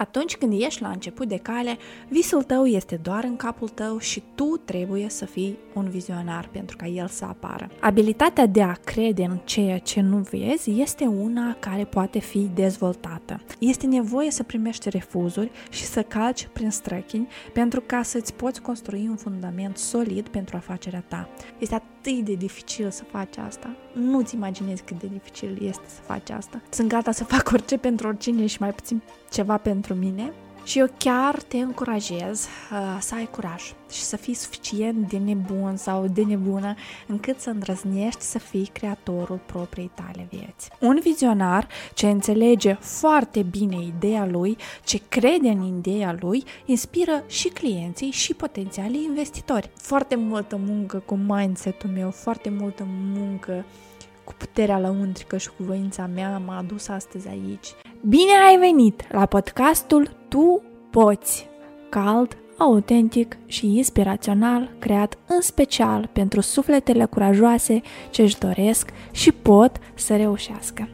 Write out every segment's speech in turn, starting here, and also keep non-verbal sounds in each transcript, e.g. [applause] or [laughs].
Atunci când ești la început de cale, visul tău este doar în capul tău și tu trebuie să fii un vizionar pentru ca el să apară. Abilitatea de a crede în ceea ce nu vezi este una care poate fi dezvoltată. Este nevoie să primești refuzuri și să calci prin străchini pentru ca să-ți poți construi un fundament solid pentru afacerea ta. Este atât de dificil să faci asta. Nu-ți imaginezi cât de dificil este să faci asta. Sunt gata să fac orice pentru oricine și mai puțin ceva pentru mine și eu chiar te încurajez uh, să ai curaj și să fii suficient de nebun sau de nebună încât să îndrăznești să fii creatorul propriei tale vieți. Un vizionar ce înțelege foarte bine ideea lui, ce crede în ideea lui, inspiră și clienții și potențialii investitori. Foarte multă muncă cu mindset-ul meu, foarte multă muncă cu puterea lăuntrică și cu voința mea m-a adus astăzi aici. Bine ai venit la podcastul Tu Poți! Cald, autentic și inspirațional, creat în special pentru sufletele curajoase ce își doresc și pot să reușească.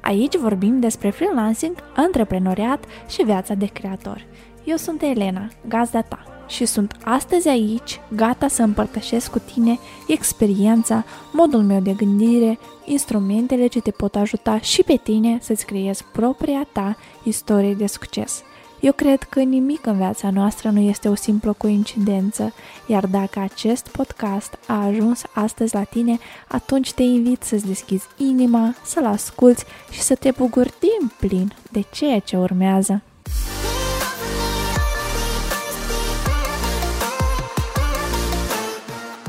Aici vorbim despre freelancing, antreprenoriat și viața de creator. Eu sunt Elena, gazda ta și sunt astăzi aici, gata să împărtășesc cu tine experiența, modul meu de gândire, instrumentele ce te pot ajuta și pe tine să-ți creezi propria ta istorie de succes. Eu cred că nimic în viața noastră nu este o simplă coincidență, iar dacă acest podcast a ajuns astăzi la tine, atunci te invit să-ți deschizi inima, să-l asculți și să te bucuri din plin de ceea ce urmează.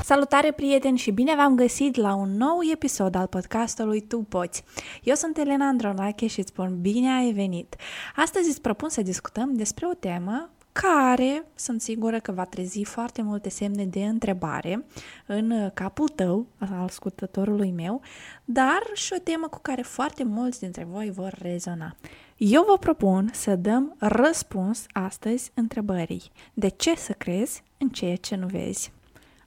Salutare prieteni și bine v-am găsit la un nou episod al podcastului Tu Poți. Eu sunt Elena Andronache și îți spun bine ai venit. Astăzi îți propun să discutăm despre o temă care sunt sigură că va trezi foarte multe semne de întrebare în capul tău, al ascultătorului meu, dar și o temă cu care foarte mulți dintre voi vor rezona. Eu vă propun să dăm răspuns astăzi întrebării de ce să crezi în ceea ce nu vezi.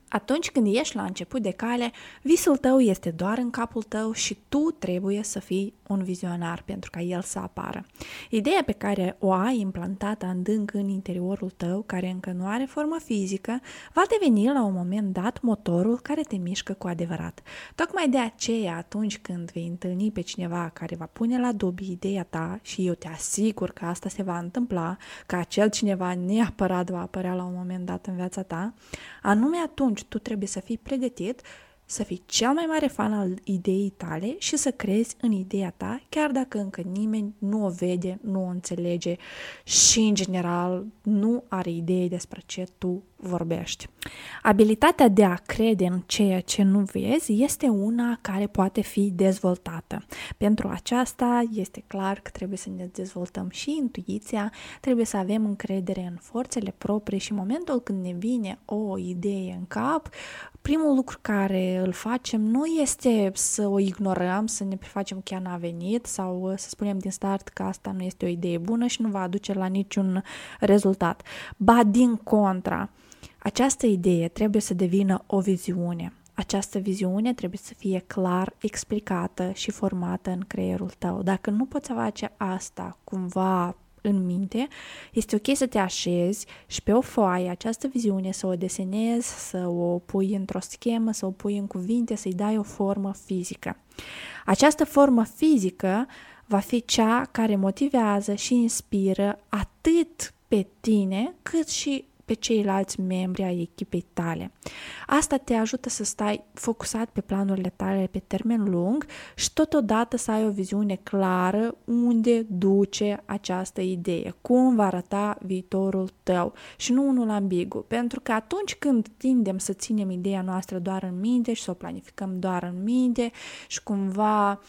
Atunci când ești la început de cale, visul tău este doar în capul tău și tu trebuie să fii un vizionar pentru ca el să apară. Ideea pe care o ai implantată adânc în interiorul tău, care încă nu are formă fizică, va deveni la un moment dat motorul care te mișcă cu adevărat. Tocmai de aceea, atunci când vei întâlni pe cineva care va pune la dubii ideea ta și eu te asigur că asta se va întâmpla, că acel cineva neapărat va apărea la un moment dat în viața ta, anume atunci tu trebuie să fii pregătit să fii cel mai mare fan al ideii tale și să crezi în ideea ta, chiar dacă încă nimeni nu o vede, nu o înțelege și, în general, nu are idee despre ce tu vorbești. Abilitatea de a crede în ceea ce nu vezi este una care poate fi dezvoltată. Pentru aceasta este clar că trebuie să ne dezvoltăm și intuiția, trebuie să avem încredere în forțele proprii și în momentul când ne vine o idee în cap, primul lucru care îl facem nu este să o ignorăm, să ne prefacem că ea n-a venit sau să spunem din start că asta nu este o idee bună și nu va aduce la niciun rezultat. Ba din contra, această idee trebuie să devină o viziune. Această viziune trebuie să fie clar explicată și formată în creierul tău. Dacă nu poți face asta cumva în minte, este ok să te așezi și pe o foaie această viziune să o desenezi, să o pui într-o schemă, să o pui în cuvinte, să-i dai o formă fizică. Această formă fizică va fi cea care motivează și inspiră atât pe tine, cât și pe ceilalți membri ai echipei tale. Asta te ajută să stai focusat pe planurile tale pe termen lung și totodată să ai o viziune clară unde duce această idee, cum va arăta viitorul tău și nu unul ambigu, pentru că atunci când tindem să ținem ideea noastră doar în minte și să o planificăm doar în minte și cumva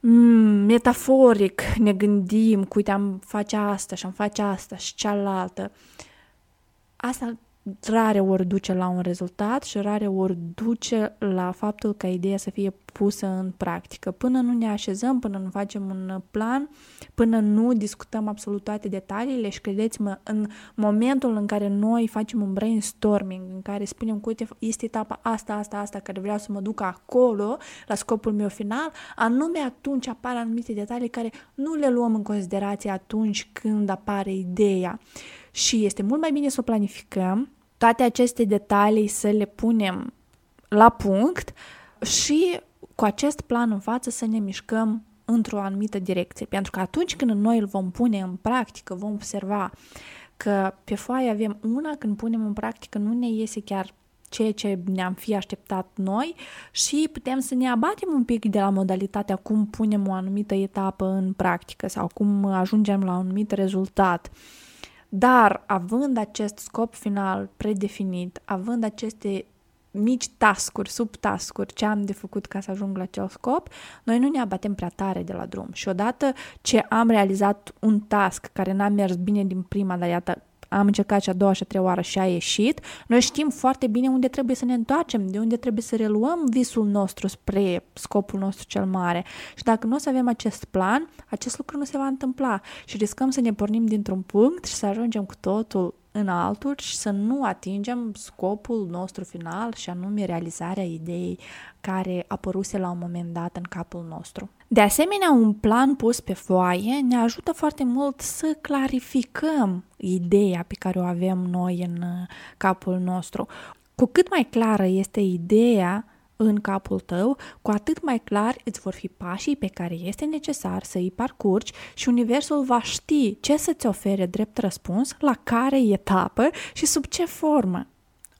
mm, metaforic ne gândim că uite am face asta și am face asta și cealaltă, asta rare ori duce la un rezultat și rare ori duce la faptul ca ideea să fie pusă în practică. Până nu ne așezăm, până nu facem un plan, până nu discutăm absolut toate detaliile și credeți-mă, în momentul în care noi facem un brainstorming, în care spunem că este etapa asta, asta, asta, care vreau să mă duc acolo, la scopul meu final, anume atunci apar anumite detalii care nu le luăm în considerație atunci când apare ideea. Și este mult mai bine să o planificăm, toate aceste detalii să le punem la punct și cu acest plan în față să ne mișcăm într-o anumită direcție. Pentru că atunci când noi îl vom pune în practică, vom observa că pe foaie avem una, când punem în practică nu ne iese chiar ceea ce ne-am fi așteptat noi și putem să ne abatem un pic de la modalitatea cum punem o anumită etapă în practică sau cum ajungem la un anumit rezultat. Dar având acest scop final predefinit, având aceste mici tascuri, subtascuri, ce am de făcut ca să ajung la acel scop, noi nu ne abatem prea tare de la drum. Și odată ce am realizat un task care n-a mers bine din prima, dar iată, am încercat și a doua și a treia oară și a ieșit, noi știm foarte bine unde trebuie să ne întoarcem, de unde trebuie să reluăm visul nostru spre scopul nostru cel mare. Și dacă nu o să avem acest plan, acest lucru nu se va întâmpla și riscăm să ne pornim dintr-un punct și să ajungem cu totul în altul și să nu atingem scopul nostru final și anume realizarea ideii care apăruse la un moment dat în capul nostru. De asemenea, un plan pus pe foaie ne ajută foarte mult să clarificăm ideea pe care o avem noi în capul nostru. Cu cât mai clară este ideea, în capul tău, cu atât mai clar îți vor fi pașii pe care este necesar să îi parcurgi și Universul va ști ce să-ți ofere drept răspuns, la care etapă și sub ce formă.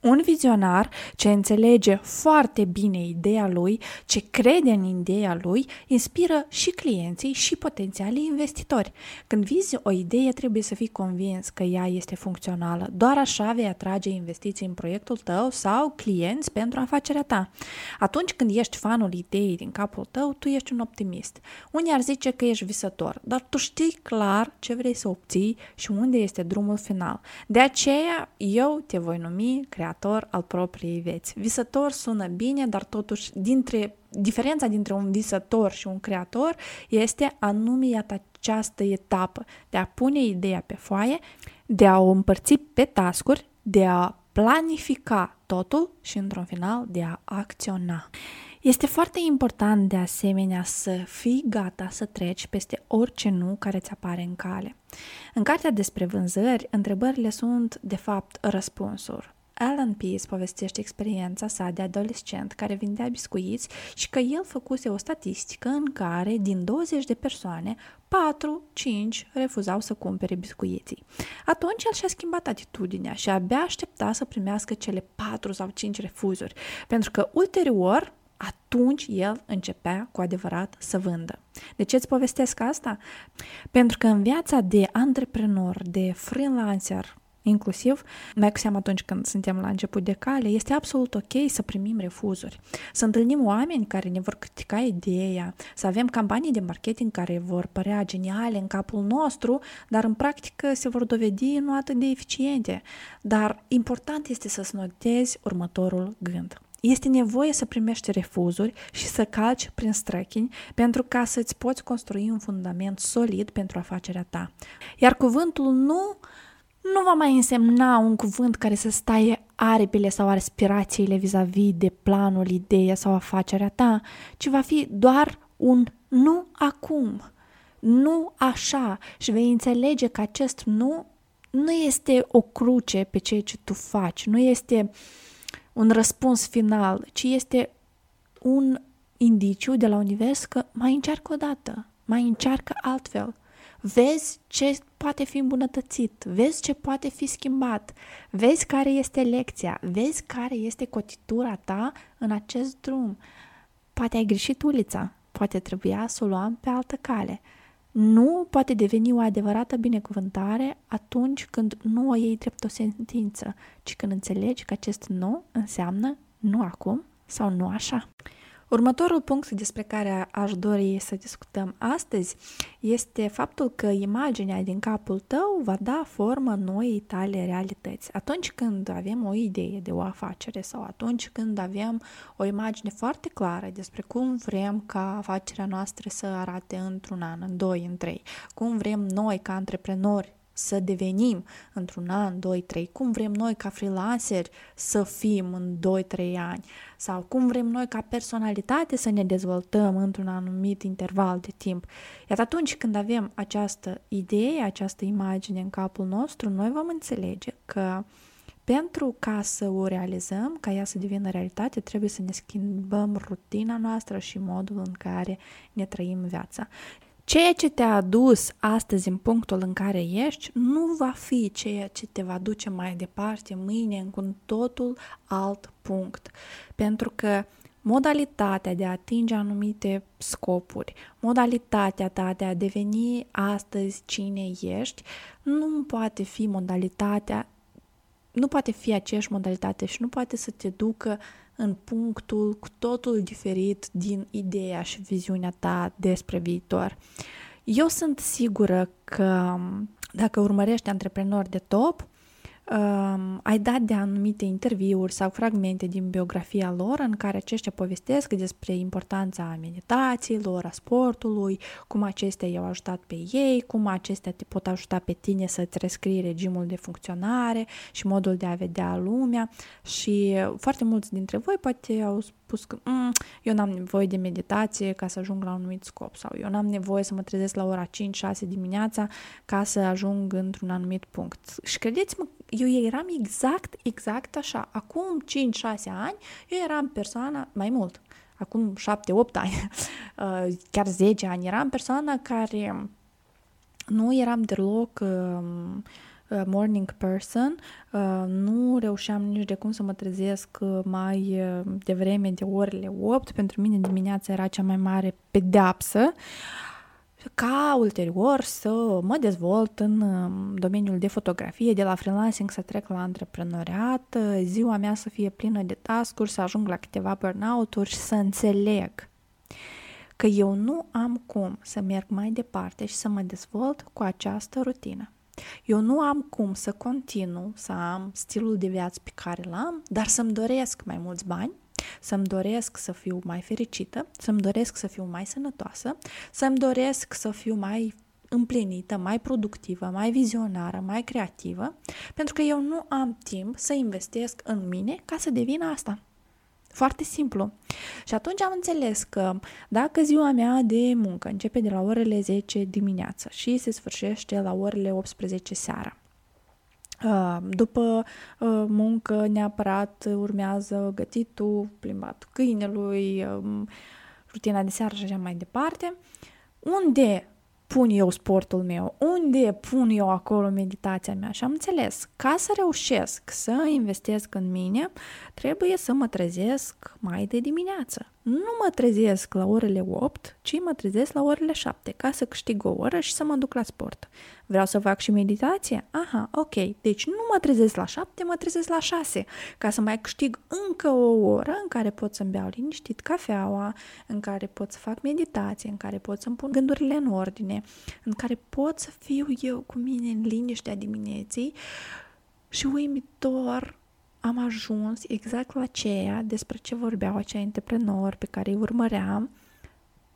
Un vizionar ce înțelege foarte bine ideea lui, ce crede în ideea lui, inspiră și clienții și potențialii investitori. Când vizi o idee, trebuie să fii convins că ea este funcțională. Doar așa vei atrage investiții în proiectul tău sau clienți pentru afacerea ta. Atunci când ești fanul ideii din capul tău, tu ești un optimist. Unii ar zice că ești visător, dar tu știi clar ce vrei să obții și unde este drumul final. De aceea, eu te voi numi creator creator al propriei vieți. Visător sună bine, dar totuși dintre, diferența dintre un visător și un creator este anume această etapă de a pune ideea pe foaie, de a o împărți pe tascuri, de a planifica totul și într-un final de a acționa. Este foarte important de asemenea să fii gata să treci peste orice nu care ți apare în cale. În cartea despre vânzări, întrebările sunt, de fapt, răspunsuri. Alan Pease povestește experiența sa de adolescent care vindea biscuiți și că el făcuse o statistică în care din 20 de persoane, 4-5 refuzau să cumpere biscuiții. Atunci el și-a schimbat atitudinea și abia aștepta să primească cele 4 sau 5 refuzuri, pentru că ulterior atunci el începea cu adevărat să vândă. De ce îți povestesc asta? Pentru că în viața de antreprenor, de freelancer, inclusiv, mai cu seamă atunci când suntem la început de cale, este absolut ok să primim refuzuri, să întâlnim oameni care ne vor critica ideea, să avem campanii de marketing care vor părea geniale în capul nostru, dar în practică se vor dovedi nu atât de eficiente. Dar important este să-ți notezi următorul gând. Este nevoie să primești refuzuri și să calci prin străchini pentru ca să-ți poți construi un fundament solid pentru afacerea ta. Iar cuvântul nu nu va mai însemna un cuvânt care să stai aripile sau aspirațiile vis-a-vis de planul, ideea sau afacerea ta, ci va fi doar un nu acum, nu așa și vei înțelege că acest nu nu este o cruce pe ceea ce tu faci, nu este un răspuns final, ci este un indiciu de la univers că mai încearcă o dată, mai încearcă altfel. Vezi ce poate fi îmbunătățit, vezi ce poate fi schimbat, vezi care este lecția, vezi care este cotitura ta în acest drum. Poate ai greșit ulița, poate trebuia să o luăm pe altă cale. Nu poate deveni o adevărată binecuvântare atunci când nu o iei drept o sentință, ci când înțelegi că acest nu înseamnă nu acum sau nu așa. Următorul punct despre care aș dori să discutăm astăzi este faptul că imaginea din capul tău va da formă noii tale realități. Atunci când avem o idee de o afacere sau atunci când avem o imagine foarte clară despre cum vrem ca afacerea noastră să arate într-un an, în doi, în trei, cum vrem noi ca antreprenori să devenim într-un an, 2, 3, cum vrem noi ca freelanceri să fim în 2-3 ani sau cum vrem noi ca personalitate să ne dezvoltăm într-un anumit interval de timp. Iar atunci când avem această idee, această imagine în capul nostru, noi vom înțelege că pentru ca să o realizăm, ca ea să devină realitate, trebuie să ne schimbăm rutina noastră și modul în care ne trăim viața. Ceea ce te-a adus astăzi în punctul în care ești nu va fi ceea ce te va duce mai departe mâine în un totul alt punct. Pentru că modalitatea de a atinge anumite scopuri, modalitatea ta de a deveni astăzi cine ești, nu poate fi modalitatea, nu poate fi aceeași modalitate și nu poate să te ducă în punctul cu totul diferit din ideea și viziunea ta despre viitor. Eu sunt sigură că dacă urmărești antreprenori de top, um, ai dat de anumite interviuri sau fragmente din biografia lor în care aceștia povestesc despre importanța meditațiilor, a sportului, cum acestea i-au ajutat pe ei, cum acestea te pot ajuta pe tine să-ți rescrii regimul de funcționare și modul de a vedea lumea. Și foarte mulți dintre voi poate au spus că mm, eu n-am nevoie de meditație ca să ajung la un anumit scop sau eu n-am nevoie să mă trezesc la ora 5-6 dimineața ca să ajung într-un anumit punct. Și credeți-mă, eu eram exact, exact așa. Acum 5-6 ani, eu eram persoana, mai mult, acum 7-8 ani, [laughs] uh, chiar 10 ani, eram persoana care nu eram deloc uh, Uh, morning person, uh, nu reușeam nici de cum să mă trezesc uh, mai devreme de orele 8, pentru mine dimineața era cea mai mare pedeapsă, ca ulterior să mă dezvolt în um, domeniul de fotografie, de la freelancing să trec la antreprenoriat, ziua mea să fie plină de task-uri, să ajung la câteva burnout-uri și să înțeleg că eu nu am cum să merg mai departe și să mă dezvolt cu această rutină. Eu nu am cum să continu să am stilul de viață pe care l-am, dar să-mi doresc mai mulți bani, să-mi doresc să fiu mai fericită, să-mi doresc să fiu mai sănătoasă, să-mi doresc să fiu mai împlinită, mai productivă, mai vizionară, mai creativă, pentru că eu nu am timp să investesc în mine ca să devin asta. Foarte simplu. Și atunci am înțeles că dacă ziua mea de muncă începe de la orele 10 dimineața și se sfârșește la orele 18 seara, uh, după uh, muncă neapărat urmează gătitul, plimbatul câinelui, um, rutina de seară și așa mai departe, unde pun eu sportul meu, unde pun eu acolo meditația mea și am înțeles, ca să reușesc să investesc în mine, trebuie să mă trezesc mai de dimineață. Nu mă trezesc la orele 8, ci mă trezesc la orele 7 ca să câștig o oră și să mă duc la sport. Vreau să fac și meditație? Aha, ok. Deci nu mă trezesc la 7, mă trezesc la 6 ca să mai câștig încă o oră în care pot să-mi beau liniștit cafeaua, în care pot să fac meditație, în care pot să-mi pun gândurile în ordine, în care pot să fiu eu cu mine în liniștea dimineții și uimitor am ajuns exact la ceea despre ce vorbeau acei antreprenori pe care îi urmăream,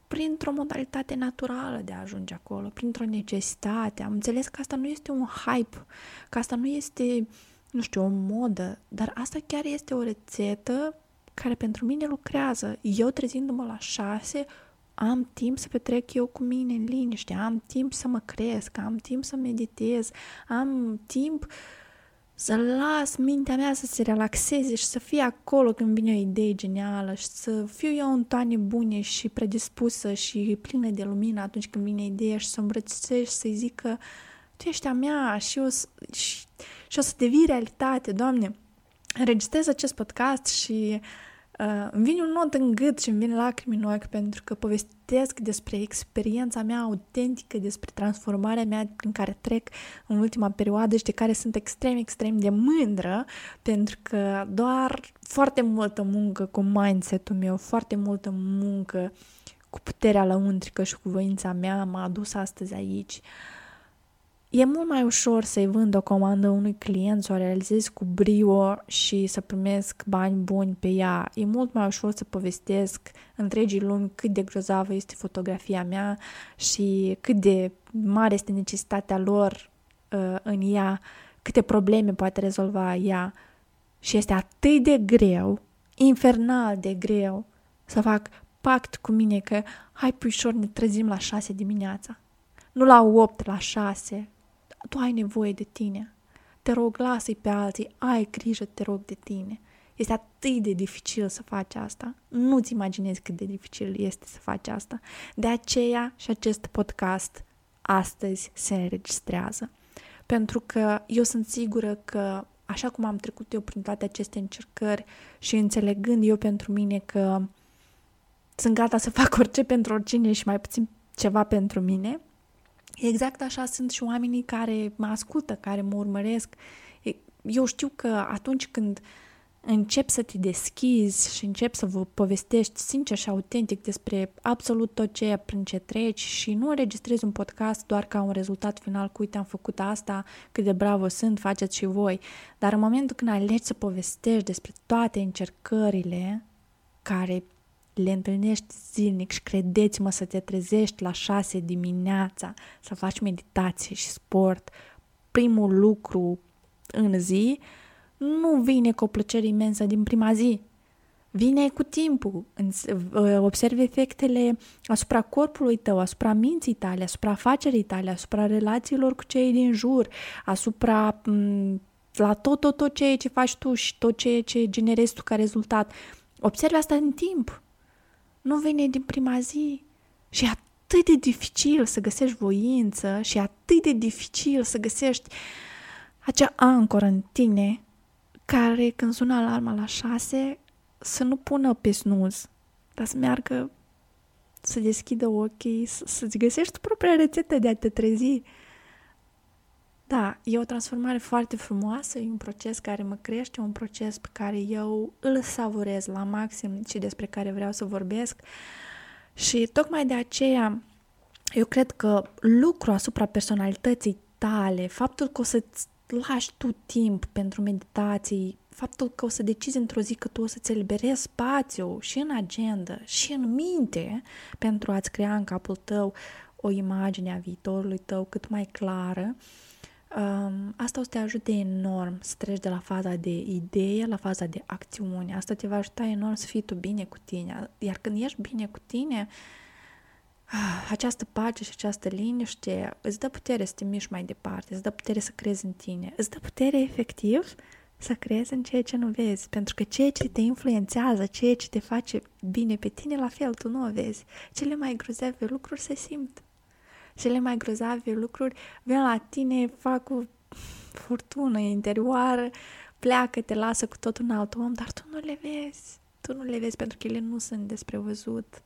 printr-o modalitate naturală de a ajunge acolo, printr-o necesitate. Am înțeles că asta nu este un hype, că asta nu este, nu știu, o modă, dar asta chiar este o rețetă care pentru mine lucrează. Eu trezindu-mă la șase, am timp să petrec eu cu mine în liniște, am timp să mă cresc, am timp să meditez, am timp uh, să las mintea mea să se relaxeze și să fie acolo când vine o idee genială și să fiu eu în toane bune și predispusă și plină de lumină atunci când vine ideea și să îmbrățișez și să-i zic că tu ești a mea și, o să, și, și o să devii realitate, Doamne. Înregistrez acest podcast și Uh, îmi vine un nod în gât și îmi vine lacrimi în ochi pentru că povestesc despre experiența mea autentică, despre transformarea mea prin care trec în ultima perioadă și de care sunt extrem, extrem de mândră pentru că doar foarte multă muncă cu mindset-ul meu, foarte multă muncă cu puterea lăuntrică și cu voința mea m-a adus astăzi aici. Uh, E mult mai ușor să-i vând o comandă unui client, să o realizez cu brio și să primesc bani buni pe ea. E mult mai ușor să povestesc întregii lumi cât de grozavă este fotografia mea și cât de mare este necesitatea lor uh, în ea, câte probleme poate rezolva ea. Și este atât de greu, infernal de greu, să fac pact cu mine că hai puișor ne trezim la șase dimineața. Nu la 8, la 6, tu ai nevoie de tine. Te rog, lasă-i pe alții, ai grijă, te rog de tine. Este atât de dificil să faci asta. Nu-ți imaginezi cât de dificil este să faci asta. De aceea și acest podcast astăzi se înregistrează. Pentru că eu sunt sigură că așa cum am trecut eu prin toate aceste încercări și înțelegând eu pentru mine că sunt gata să fac orice pentru oricine și mai puțin ceva pentru mine, Exact așa sunt și oamenii care mă ascultă, care mă urmăresc. Eu știu că atunci când încep să te deschizi și încep să vă povestești sincer și autentic despre absolut tot ce prin ce treci și nu înregistrezi un podcast doar ca un rezultat final cu uite am făcut asta, cât de bravo sunt, faceți și voi. Dar în momentul când alegi să povestești despre toate încercările care le întâlnești zilnic și credeți-mă să te trezești la șase dimineața, să faci meditație și sport, primul lucru în zi, nu vine cu o plăcere imensă din prima zi. Vine cu timpul, observi efectele asupra corpului tău, asupra minții tale, asupra afacerii tale, asupra relațiilor cu cei din jur, asupra la tot, tot, tot ceea ce faci tu și tot ceea ce generezi tu ca rezultat. Observi asta în timp nu vine din prima zi și e atât de dificil să găsești voință și e atât de dificil să găsești acea ancoră în tine care când sună alarma la șase să nu pună pe snuz, dar să meargă să deschidă ochii, să, să-ți găsești propria rețetă de a te trezi. Da, e o transformare foarte frumoasă, e un proces care mă crește, un proces pe care eu îl savurez la maxim și despre care vreau să vorbesc. Și tocmai de aceea eu cred că lucru asupra personalității tale, faptul că o să-ți lași tu timp pentru meditații, faptul că o să decizi într-o zi că tu o să-ți eliberezi spațiu și în agenda și în minte pentru a-ți crea în capul tău o imagine a viitorului tău cât mai clară, uh, Um, asta o să te ajute enorm să treci de la faza de idee la faza de acțiune. Asta te va ajuta enorm să fii tu bine cu tine. Iar când ești bine cu tine, ah, această pace și această liniște îți dă putere să te miști mai departe, îți dă putere să crezi în tine, îți dă putere efectiv să crezi în ceea ce nu vezi, pentru că ceea ce te influențează, ceea ce te face bine pe tine, la fel tu nu o vezi. Cele mai grozave lucruri se simt cele mai grozave lucruri vin la tine, fac o furtună interioară, pleacă, te lasă cu tot un alt om, dar tu nu le vezi. Tu nu le vezi pentru că ele nu sunt despre văzut.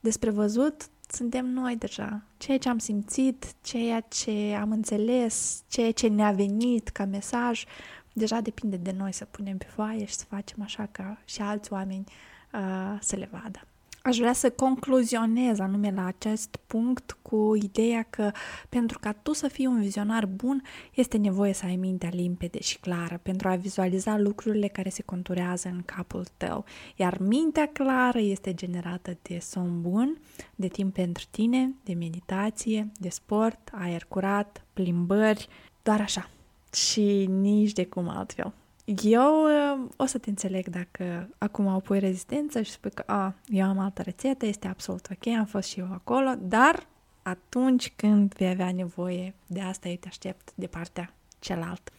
Despre văzut suntem noi deja. Ceea ce am simțit, ceea ce am înțeles, ceea ce ne-a venit ca mesaj, deja depinde de noi să punem pe foaie și să facem așa ca și alți oameni uh, să le vadă. Aș vrea să concluzionez anume la acest punct cu ideea că pentru ca tu să fii un vizionar bun, este nevoie să ai mintea limpede și clară pentru a vizualiza lucrurile care se conturează în capul tău. Iar mintea clară este generată de somn bun, de timp pentru tine, de meditație, de sport, aer curat, plimbări, doar așa. Și nici de cum altfel. Eu uh, o să te înțeleg dacă acum au pui rezistență și spui că a, eu am altă rețetă, este absolut ok, am fost și eu acolo, dar atunci când vei avea nevoie de asta, eu te aștept de partea celălalt.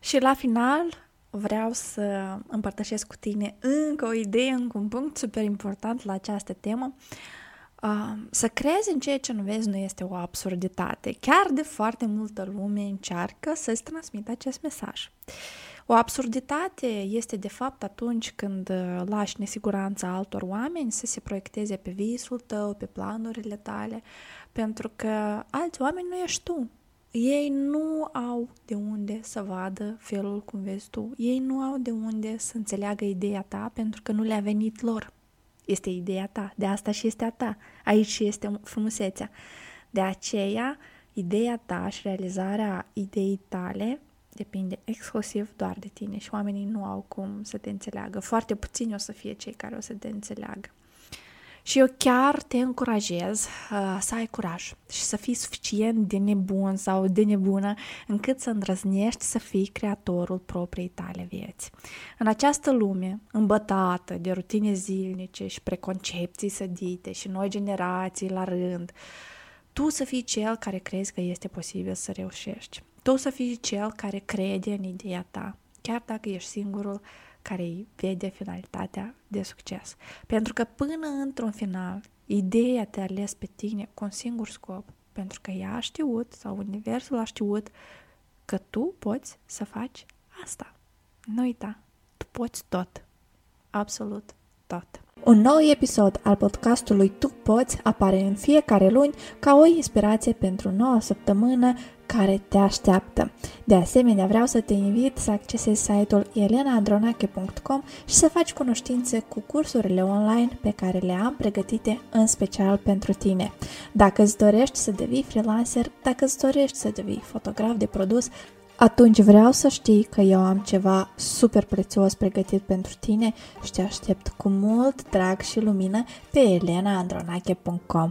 Și la final vreau să împărtășesc cu tine încă o idee, încă un punct super important la această temă. Uh, să crezi în ceea ce nu vezi nu este o absurditate. Chiar de foarte multă lume încearcă să-ți transmită acest mesaj. Uh, O absurditate este de fapt atunci când uh, lași nesiguranța altor oameni să se proiecteze pe visul tău, pe planurile tale, pentru că alți oameni nu ești tu. Ei nu au de unde să vadă felul cum vezi tu. Ei nu au de unde să înțeleagă ideea ta pentru că nu le-a venit lor. Este ideea ta, de asta și este a ta. Aici și este frumusețea. De aceea, ideea ta și realizarea ideii tale depinde exclusiv doar de tine și oamenii nu au cum să te înțeleagă. Foarte puțini o să fie cei care o să te înțeleagă. Și eu chiar te încurajez uh, să ai curaj și să fii suficient de nebun sau de nebună încât să îndrăznești să fii creatorul propriei tale vieți. În această lume îmbătată de rutine zilnice și preconcepții sădite și noi generații la rând, tu să fii cel care crezi că este posibil să reușești. Tu să fii cel care crede în ideea ta, chiar dacă ești singurul care îi vede finalitatea de succes. Pentru că până într-un final, ideea te ales pe tine cu un singur scop, pentru că ea a știut sau Universul a știut că tu poți să faci asta. Nu uita, tu poți tot. Absolut tot. Un nou episod al podcastului Tu Poți apare în fiecare luni ca o inspirație pentru noua săptămână care te așteaptă. De asemenea, vreau să te invit să accesezi site-ul elenaandronache.com și să faci cunoștințe cu cursurile online pe care le am pregătite în special pentru tine. Dacă îți dorești să devii freelancer, dacă îți dorești să devii fotograf de produs, atunci vreau să știi că eu am ceva super prețios pregătit pentru tine și te aștept cu mult drag și lumină pe elenaandronache.com.